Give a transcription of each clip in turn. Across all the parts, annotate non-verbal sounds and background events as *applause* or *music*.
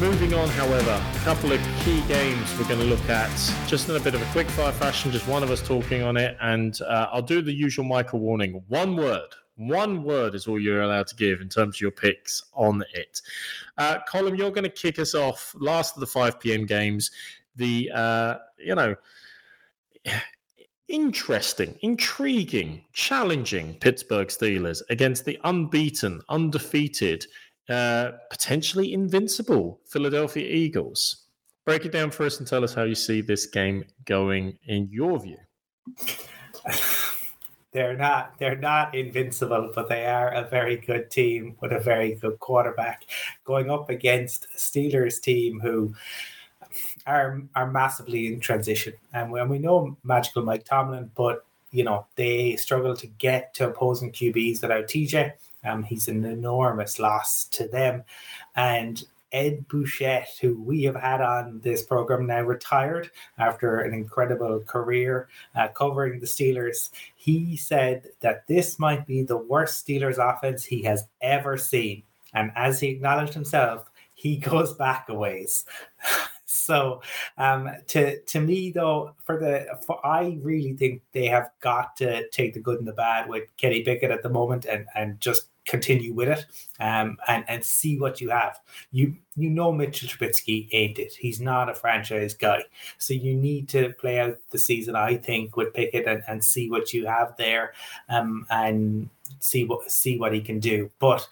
Moving on, however, a couple of key games we're going to look at just in a bit of a quick fire fashion, just one of us talking on it. And uh, I'll do the usual Michael warning one word. One word is all you're allowed to give in terms of your picks on it. Uh, Colin, you're going to kick us off. Last of the 5 p.m. games. The, uh, you know, interesting, intriguing, challenging Pittsburgh Steelers against the unbeaten, undefeated uh, potentially invincible Philadelphia Eagles. Break it down for us and tell us how you see this game going in your view. *sighs* they're not they're not invincible, but they are a very good team with a very good quarterback going up against Steelers team who are are massively in transition. And when we know magical Mike Tomlin, but you know they struggle to get to opposing QBs without TJ. Um, he's an enormous loss to them. And Ed Bouchette, who we have had on this program now retired after an incredible career uh, covering the Steelers, he said that this might be the worst Steelers offense he has ever seen. And as he acknowledged himself, he *laughs* goes back a ways. *laughs* so um, to to me though, for the for, I really think they have got to take the good and the bad with Kenny Pickett at the moment and and just continue with it um, and and see what you have. You you know Mitchell Trubisky ain't it? He's not a franchise guy, so you need to play out the season. I think with Pickett and, and see what you have there, um, and see what see what he can do. But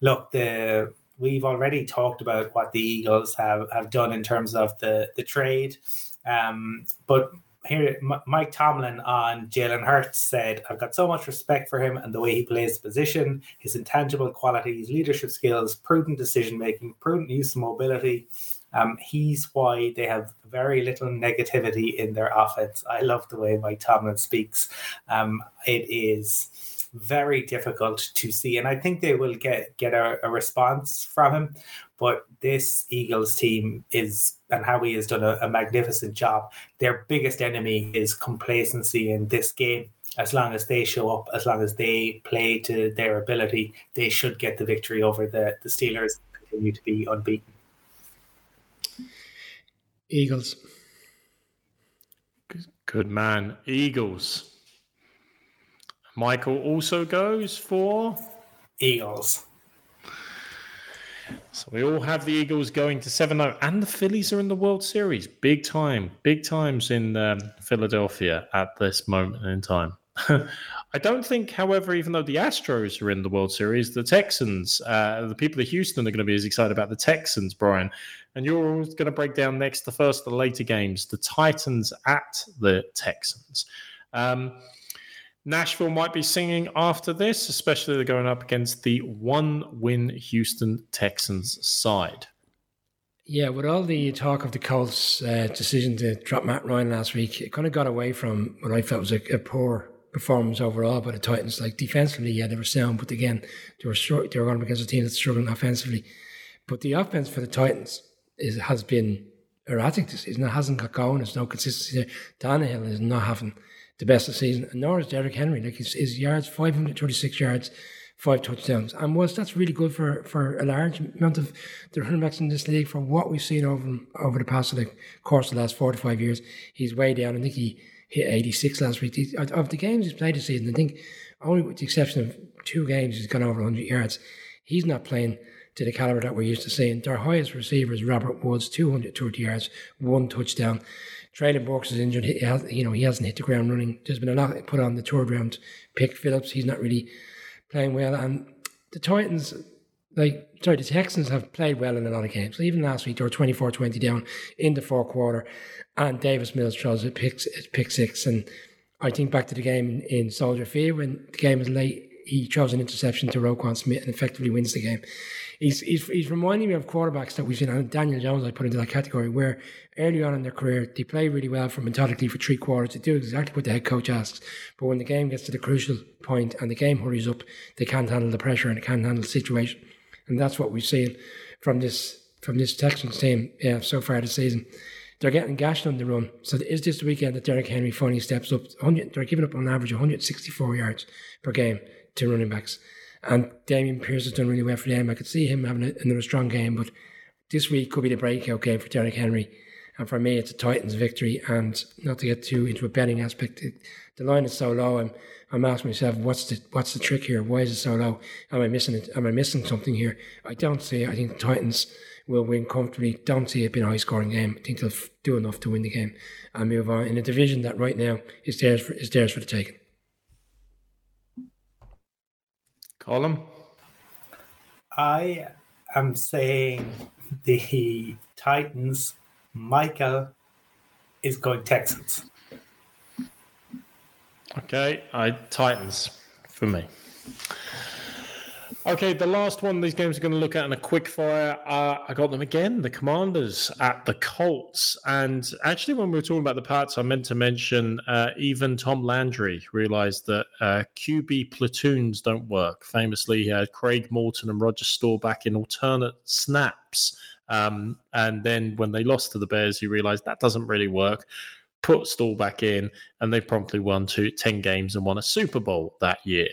look, the we've already talked about what the Eagles have, have done in terms of the the trade, um, but here Mike Tomlin on Jalen Hurts said, "I've got so much respect for him and the way he plays the position, his intangible qualities, leadership skills, prudent decision making, prudent use of mobility." Um, he's why they have very little negativity in their offense. I love the way Mike Tomlin speaks. Um, it is very difficult to see, and I think they will get get a, a response from him. But this Eagles team is, and Howie has done a, a magnificent job. Their biggest enemy is complacency in this game as long as they show up, as long as they play to their ability, they should get the victory over the, the Steelers and continue to be unbeaten. Eagles. Good man. Eagles. Michael also goes for Eagles. So we all have the Eagles going to 7 0, and the Phillies are in the World Series. Big time, big times in um, Philadelphia at this moment in time. *laughs* I don't think, however, even though the Astros are in the World Series, the Texans, uh, the people of Houston are going to be as excited about the Texans, Brian. And you're going to break down next the first, the later games, the Titans at the Texans. Um, Nashville might be singing after this, especially they're going up against the one win Houston Texans side. Yeah, with all the talk of the Colts' uh, decision to drop Matt Ryan last week, it kind of got away from what I felt was a, a, poor performance overall by the Titans. Like defensively, yeah, they were sound, but again, they were short, they were going against a team that's struggling offensively. But the offense for the Titans is has been erratic this season. It hasn't got going. There's no consistency there. Tannehill is not having the best of the season. And nor is Derrick Henry. Like his, his yards, 536 yards, five touchdowns. And was that's really good for, for a large amount of the running backs in this league for what we've seen over over the past like course of the last four to five years. He's way down. I think he hit 86 last week. Of the games he's played this season, I think only with the exception of two games he's gone over 100 yards. He's not playing to the caliber that we're used to seeing. Their highest receiver is Robert Woods, 230 yards, one touchdown. Treylon Burks is injured. He has, you know, he hasn't hit the ground running. There's been a lot put on the third round pick. Phillips, he's not really playing well. And the Titans, like, sorry, the Texans have played well in a lot of games. Even last week, they were 24 20 down in the fourth quarter. And Davis Mills throws a pick, pick six. And I think back to the game in Soldier Field when the game was late, he throws an interception to Roquan Smith and effectively wins the game he's, he's, he's reminding me of quarterbacks that we've seen. And Daniel Jones, I put into that category, where early on in their career, they play really well for methodically for three quarters. They do exactly what the head coach asks. But when the game gets to the crucial point and the game hurries up, they can't handle the pressure and they can't handle the situation. And that's what we've seen from this from this Texans team yeah, so far this season. They're getting gashed on the run. So is this the weekend that Derrick Henry finally steps up? They're giving up on average 164 yards per game to running backs. And Dameon Pierce has done really well for them. I could see him having another strong game, but this week could be the breakout game for Derrick Henry. And for me, it's a Titans victory. And not to get too into a betting aspect, it, the line is so low. I'm I'm asking myself, what's the what's the trick here? Why is it so low? Am I missing it? Am I missing something here? I don't see. It. I think the Titans will win comfortably. Don't see it being a high scoring game. I think they'll do enough to win the game and move on in a division that right now is theirs for, is theirs for the taking. Colin, I am saying the Titans. Michael is going Texans. Okay, I Titans for me. Okay, the last one these games are going to look at in a quick fire. Uh, I got them again, the Commanders at the Colts. And actually, when we were talking about the Pats, I meant to mention uh, even Tom Landry realized that uh, QB platoons don't work. Famously, he had Craig Morton and Roger Staubach in alternate snaps. Um, and then when they lost to the Bears, he realized that doesn't really work put Staubach in, and they promptly won two, 10 games and won a Super Bowl that year.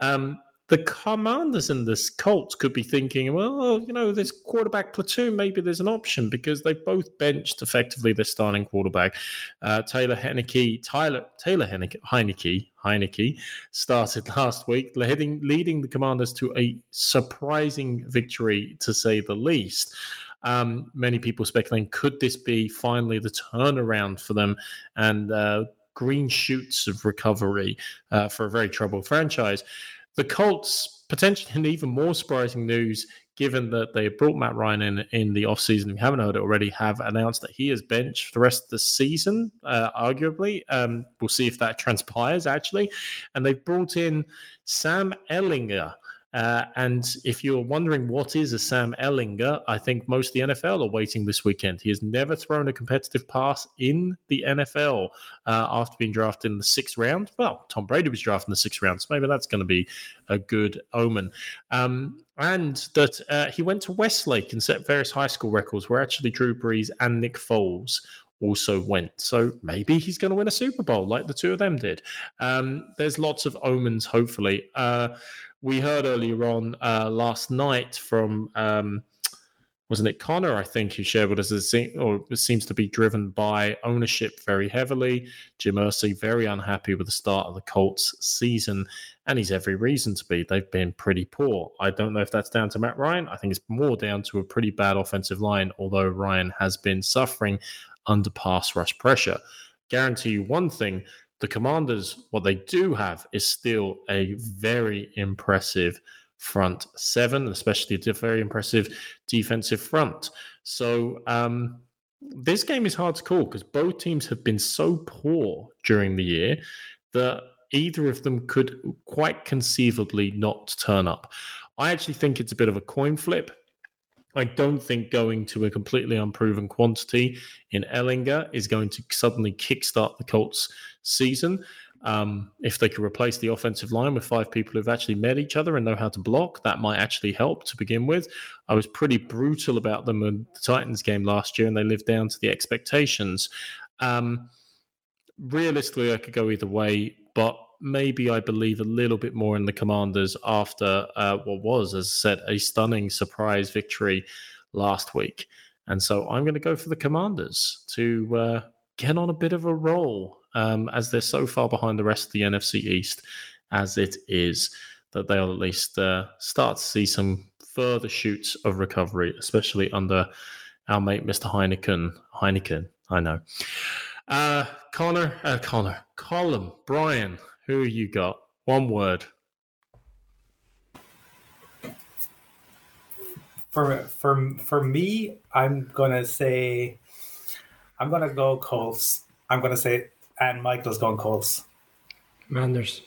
Um, the commanders in this Colts could be thinking, well, you know, this quarterback platoon, maybe there's an option because they both benched effectively their starting quarterback. Uh, Taylor Heinicke, Tyler Taylor Heinicke, Heinicke, Heinicke started *laughs* last week, leading, leading the commanders to a surprising victory, to say the least. Um, many people speculating could this be finally the turnaround for them and uh, green shoots of recovery uh, for a very troubled franchise. The Colts, potentially an even more surprising news, given that they brought Matt Ryan in in the offseason. We haven't heard it already, have announced that he is benched for the rest of the season, uh, arguably. Um, we'll see if that *laughs* transpires, actually. And they've brought in Sam Ehlinger uh, and if you're wondering what is a Sam Ehlinger, I think most of the NFL are waiting this weekend. He has never thrown a competitive pass in the NFL uh, after being drafted in the sixth round. Well, Tom Brady was drafted in the sixth round, so maybe that's going to be a good omen. Um, and that uh, he went to Westlake and set various high school records where actually Drew Brees and Nick Foles also went. So maybe he's going to win a Super Bowl like the two of them did. Um, there's lots of omens, hopefully. Uh, we heard earlier on uh, last night from um, wasn't it Connor? I think who shared with us it, or it seems to be driven by ownership very heavily. Jim Irsay very unhappy with the start of the Colts season, and he's every reason to be. They've been pretty poor. I don't know if that's down to Matt Ryan. I think it's more down to a pretty bad offensive line. Although Ryan has been suffering under pass rush pressure. Guarantee you one thing: the Commanders, what they do have is still a very impressive front seven, especially a very impressive defensive front. So um, this game is hard to call because both teams have been so poor during the year that either of them could quite conceivably not turn up. I actually think it's a bit of a coin flip. I don't think going to a completely unproven quantity in Ehlinger is going to suddenly kickstart the Colts' season. Um, if they could replace the offensive line with five people who've actually met each other and know how to block, that might actually help to begin with. I was pretty brutal about them in the Titans game last year, and they lived down to the expectations. Um, realistically, I could go either way, but maybe I believe a little bit more in the Commanders after uh, what was, as I said, a stunning surprise victory last week. And so I'm going to go for the Commanders to uh, get on a bit of a roll um, as they're so far behind the rest of the NFC East as it is that they'll at least uh, start to see some further shoots of recovery, especially under our mate Mr. Heineken. Heineken, I know. Uh, Connor, uh, Connor, Colin, Brian, who you got? One word. For for for me, I'm gonna say I'm gonna go Colts. I'm gonna say and Michael's going Colts. Manders.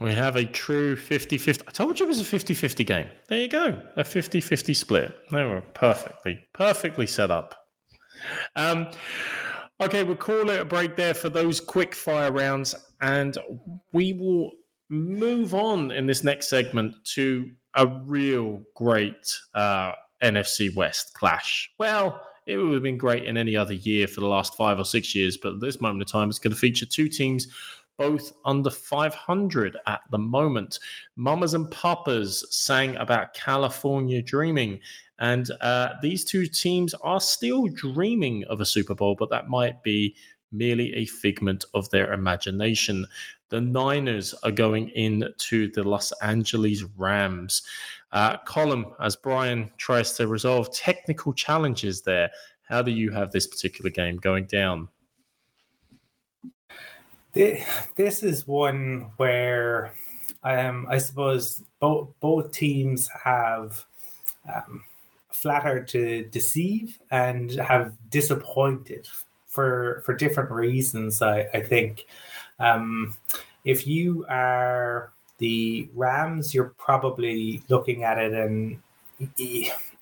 We have a true 50 50. I told you it was a 50 50 game. There you go. A 50 50 split. They were perfectly, perfectly set up. Um, Okay, we'll call it a break there for those quick fire rounds, and we will move on in this next segment to a real great uh, NFC West clash. Well, it would have been great in any other year for the last five or six years, but at this moment in time, it's going to feature two teams both under 500 at the moment. Mamas and Papas sang about California dreaming And uh, these two teams are still dreaming of a Super Bowl, but that might be merely a figment of their imagination. The Niners are going into the Los Angeles Rams. Uh, Colm, as Brian tries to resolve technical challenges there, how do you have this particular game going down? This is one where um, I suppose both both teams have um, flattered to deceive and have disappointed for for different reasons. I, I think um, if you are the Rams, you're probably looking at it and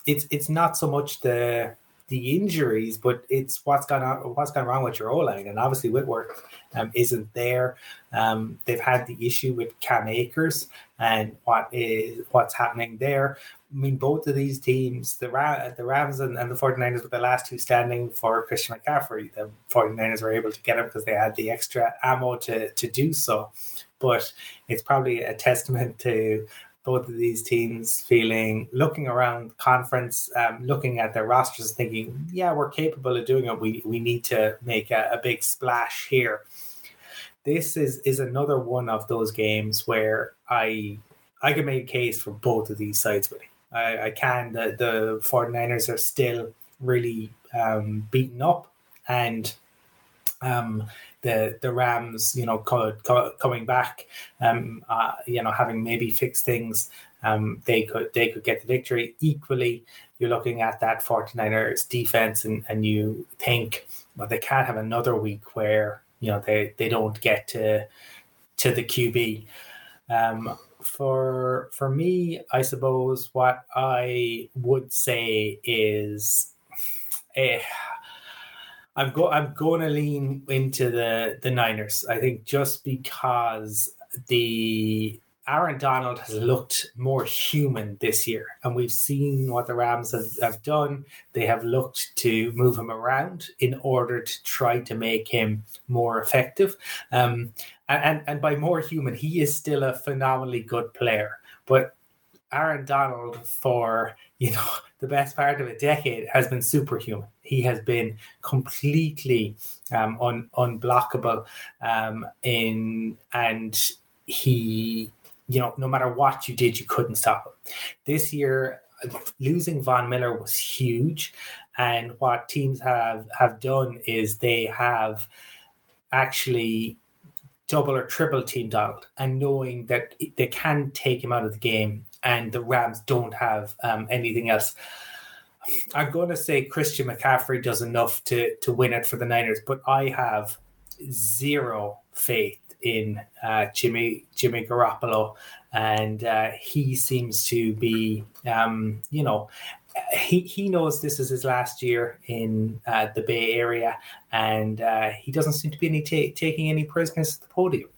it's it's not so much the the injuries, but it's what's gone on, what's gone wrong with your O line, and obviously Whitworth um, isn't there. Um, they've had the issue with Cam Akers and what is what's happening there. I mean, both of these teams, the Ram, the Rams and, and the 49ers were the last two standing for Christian McCaffrey. The 49ers were able to get him because they had the extra ammo to, to do so. But it's probably a testament to both of these teams feeling, looking around the conference, um, looking at their rosters, thinking, yeah, we're capable of doing it. We, we need to make a, a big splash here. This is, is another one of those games where I I can make a case for both of these sides with I, I can. The, the 49ers are still really um, beaten up and um, the the Rams, you know, co- co- coming back, um, uh, you know, having maybe fixed things, um, they could they could get the victory. Equally, you're looking at that 49ers defense, and, and you think, well, they can't have another week where you know they they don't get to to the QB. Um, for for me, I suppose what I would say is, eh, I'm go I'm going to lean into the the Niners. I think just because the Aaron Donald has looked more human this year, and we've seen what the Rams have, have done. They have looked to move him around in order to try to make him more effective. Um, and, and by more human, he is still a phenomenally good player. But Aaron Donald, for you know *laughs* the best part of a decade, has been superhuman. He has been completely um, un, unblockable um, in and he you know, no matter what you did, you couldn't stop him. This year, losing Von Miller was huge, and what teams have have done is they have actually double or triple team Donald, and knowing that they can take him out of the game, and the Rams don't have um, anything else. I'm going to say Christian McCaffrey does enough to to win it for the Niners, but I have zero faith in uh, Jimmy Jimmy Garoppolo, and uh, he seems to be, um, you know, he he knows this is his last year in uh, the Bay Area, and uh, he doesn't seem to be any ta- taking any prisoners at the podium.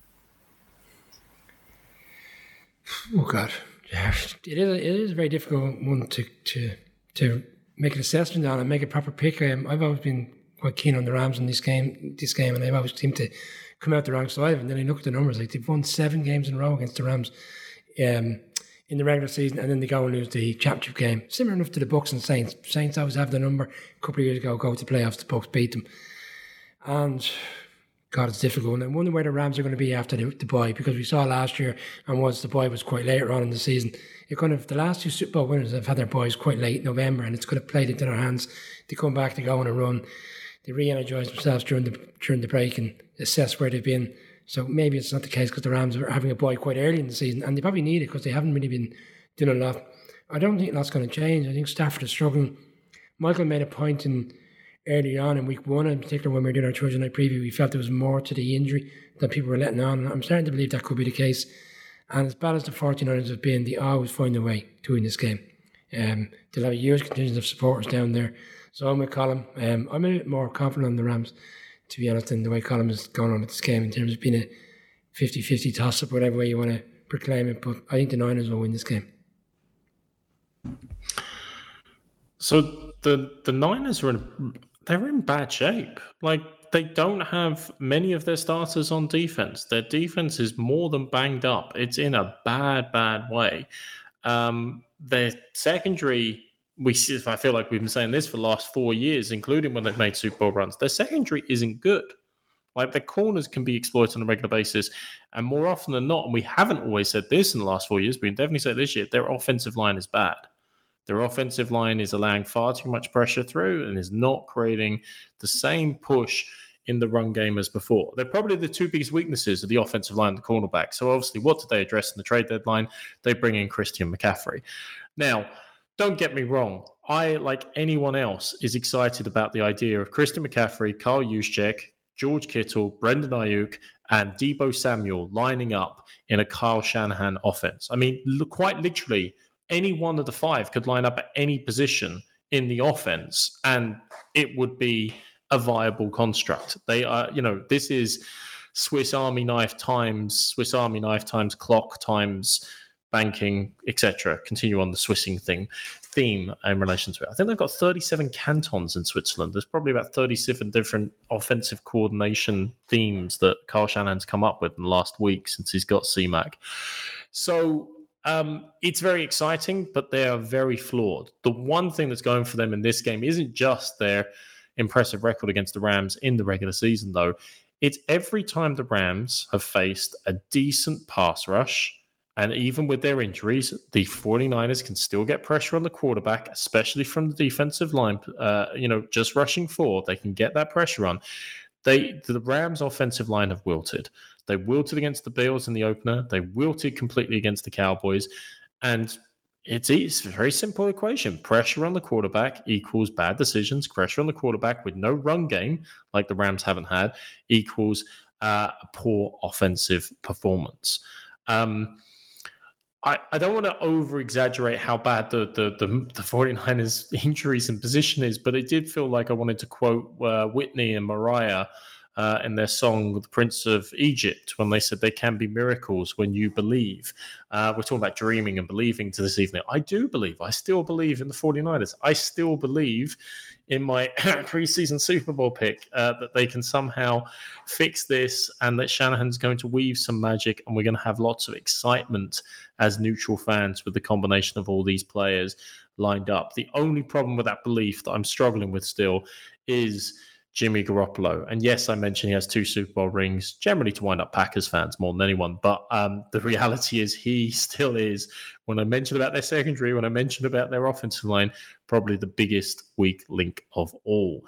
Oh God, it is. A, it is a very difficult one to to to make an assessment on and make a proper pick. Um, I've always been quite keen on the Rams in this game, this game, and they've always seemed to come out the wrong side. And then I look at the numbers; like they've won seven games in a row against the Rams um, in the regular season, and then they go and lose the championship game. Similar enough to the Bucks and Saints. Saints always have the number. A couple of years ago, go to playoffs, the Bucks beat them, and God, it's difficult. And I wonder where the Rams are going to be after the, the bye because we saw last year, and once the bye was quite later on in the season, it kind of the last two Super Bowl winners have had their byes quite late November, and it's going to play into their hands. They come back, they go on a run, they re-energize themselves during the during the break and assess where they've been. So maybe it's not the case because the Rams are having a bye quite early in the season, and they probably need it because they haven't really been doing a lot. I don't think that's going to change. I think Stafford is struggling. Michael made a point in early on in week one, in particular when we were doing our Thursday night preview, we felt there was more to the injury than people were letting on. I'm starting to believe that could be the case. And as bad as the 49ers have been, they always find a way to win this game. Um, they'll have a huge contingent of supporters down there. So I'm with Colm. Um, I'm a bit more confident on the Rams, to be honest, in the way Colm has gone on with this game in terms of being a 50 50 toss up, whatever way you want to proclaim it. But I think the Niners will win this game. So the the Niners are in they're in bad shape. Like they don't have many of their starters on defense. Their defense is more than banged up. It's in a bad, bad way. Um, their secondary we I feel like we've been saying this for the last four years, including when they've made Super Bowl runs. Their secondary isn't good. Like their corners can be exploited on a regular basis, and more often than not, and we haven't always said this in the last four years, but we definitely say this year, their offensive line is bad. Their offensive line is allowing far too much pressure through and is not creating the same push in the run game as before. They're probably the two biggest weaknesses of the offensive line the cornerback. So obviously, what did they address in the trade deadline? They bring in Christian McCaffrey. Now, don't get me wrong. I, like anyone else, is excited about the idea of Christian McCaffrey, Kyle Juszczyk, George Kittle, Brandon Aiyuk, and Deebo Samuel lining up in a Kyle Shanahan offense. I mean, quite literally, any one of the five could line up at any position in the offense, and it would be a viable construct. They are, you know, this is Swiss Army knife times Swiss Army knife times clock times banking, etc. Continue on the Swissing thing theme in relation to it. I think they've got 37 cantons in Switzerland. There's probably about 37 different offensive coordination themes that Carl Shanahan's come up with in the last week since he's got CMAC. So um, it's very exciting, but they are very flawed. The one thing that's going for them in this game isn't just their impressive record against the Rams in the regular season, though. It's every time the Rams have faced a decent pass rush, and even with their injuries, the 49ers can still get pressure on the quarterback, especially from the defensive line. Uh, you know, just rushing forward, they can get that pressure on. They the Rams' offensive line have wilted. They wilted against the Bills in the opener. They wilted completely against the Cowboys, and it's, it's a very simple equation. Pressure on the quarterback equals bad decisions. Pressure on the quarterback with no run game, like the Rams haven't had, equals uh, poor offensive performance. Um, I, I don't want to over exaggerate how bad the, the, the, the 49ers *laughs* injuries and position is, but it did feel like I wanted to quote uh, Whitney and Mariah uh, in their song "The Prince of Egypt" when they said, "There can be miracles when you believe." Uh, we're talking about dreaming and believing to this evening. I do believe. I still believe in the 49ers. I still believe in my *coughs* preseason Super Bowl pick uh, that they can somehow fix this and that Shanahan's going to weave some magic and we're going to have lots of excitement as neutral fans with the combination of all these players lined up. The only problem with that belief that I'm struggling with still is Jimmy Garoppolo. And yes, I mentioned he has two Super Bowl rings, generally to wind up Packers fans more than anyone. But um, the reality is, he *laughs* still is. When I mentioned about their secondary, when I mentioned about their offensive line, probably the biggest weak link of all.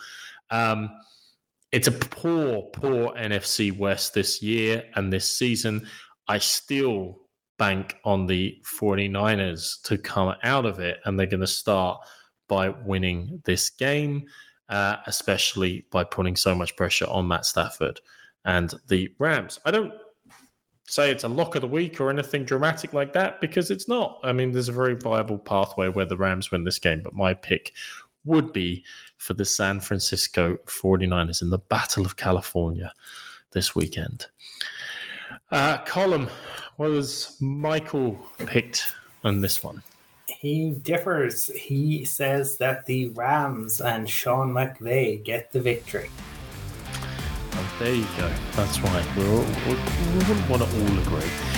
Um, it's a poor, poor NFC West this year and this season. I still bank on the 49ers to come out of it, and they're going to start by winning this game uh, especially by putting so much pressure on Matt Stafford and the Rams. I don't say it's a lock of the week or anything dramatic like that because it's not. I mean, there's a very viable pathway where the Rams win this game, but my pick would be for the San Francisco 49ers in the Battle of California this weekend. Uh, what was Michael picked on this one? He differs. He says that the Rams and Sean McVay get the victory. Oh, there you go. That's right. We're all, we wouldn't want to all agree.